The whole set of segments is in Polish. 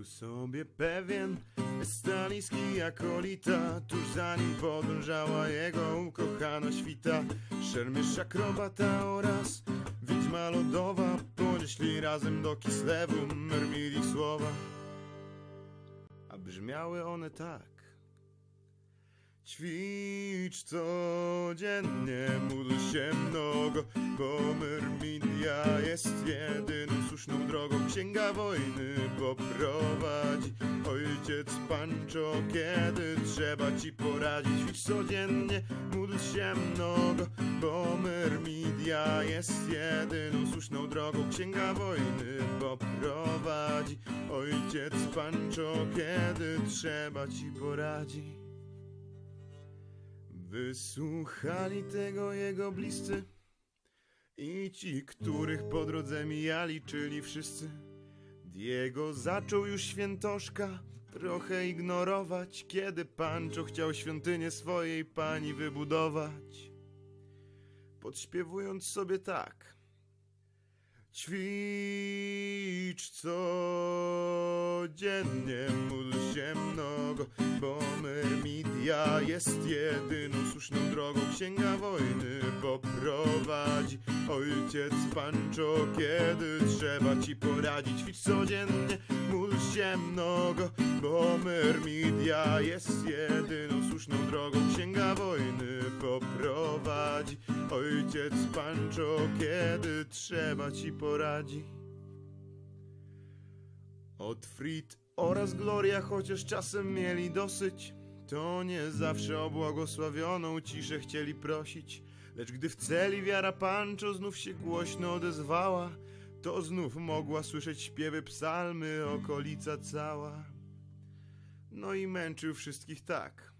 Był sobie pewien. Estalijski akolita Tuż zanim podążała jego ukochana świta. Szermysz akrobata oraz wiedźma lodowa Ponieśli razem do Kislewu Mermili słowa. A brzmiały one tak. Ćwicz codziennie, módl się mnogo, bo Myrmidia jest jedyną słuszną drogą. Księga wojny ojciec Pancho, kiedy trzeba ci poradzić. Ćwicz codziennie, módl się mnogo, bo Myrmidia jest jedyną słuszną drogą. Księga wojny poprowadzi ojciec Pancho, kiedy trzeba ci poradzić. Wysłuchali tego jego bliscy i ci, których po drodze mijali, czyli wszyscy. Diego zaczął już świętoszka trochę ignorować, kiedy Pancho chciał świątynię swojej pani wybudować. Podśpiewując sobie tak. Ćwicz codziennie, módl mnogo, bo Myrmidia jest jedyną słuszną drogą. Księga wojny poprowadzi ojciec Pancho, kiedy trzeba ci poradzić. Ćwicz codziennie, módl się mnogo, bo Myrmidia jest jedyną słuszną drogą. Księga wojny poprowadzi ojciec Pancho, kiedy trzeba ci poradzi. Od Frit oraz Gloria, chociaż czasem mieli dosyć, to nie zawsze o błogosławioną ciszę chcieli prosić. Lecz gdy w celi wiara Pancho znów się głośno odezwała, to znów mogła słyszeć śpiewy psalmy, okolica cała. No i męczył wszystkich tak.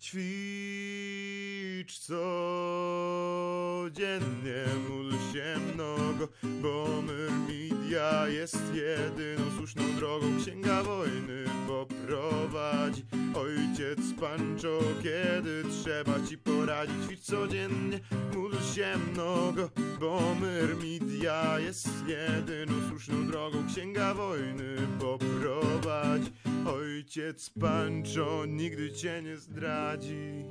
Ćwicz codziennie, módl się mnogo, bo Myrmidia jest jedyną słuszną drogą. Księga wojny poprowadzi ojciec Pancho, kiedy trzeba ci poradzić. Ćwicz codziennie, módl się mnogo, bo Myrmidia jest jedyną słuszną drogą. Księga wojny poprowadzi ojciec Pancho, nigdy cię nie zdradzi.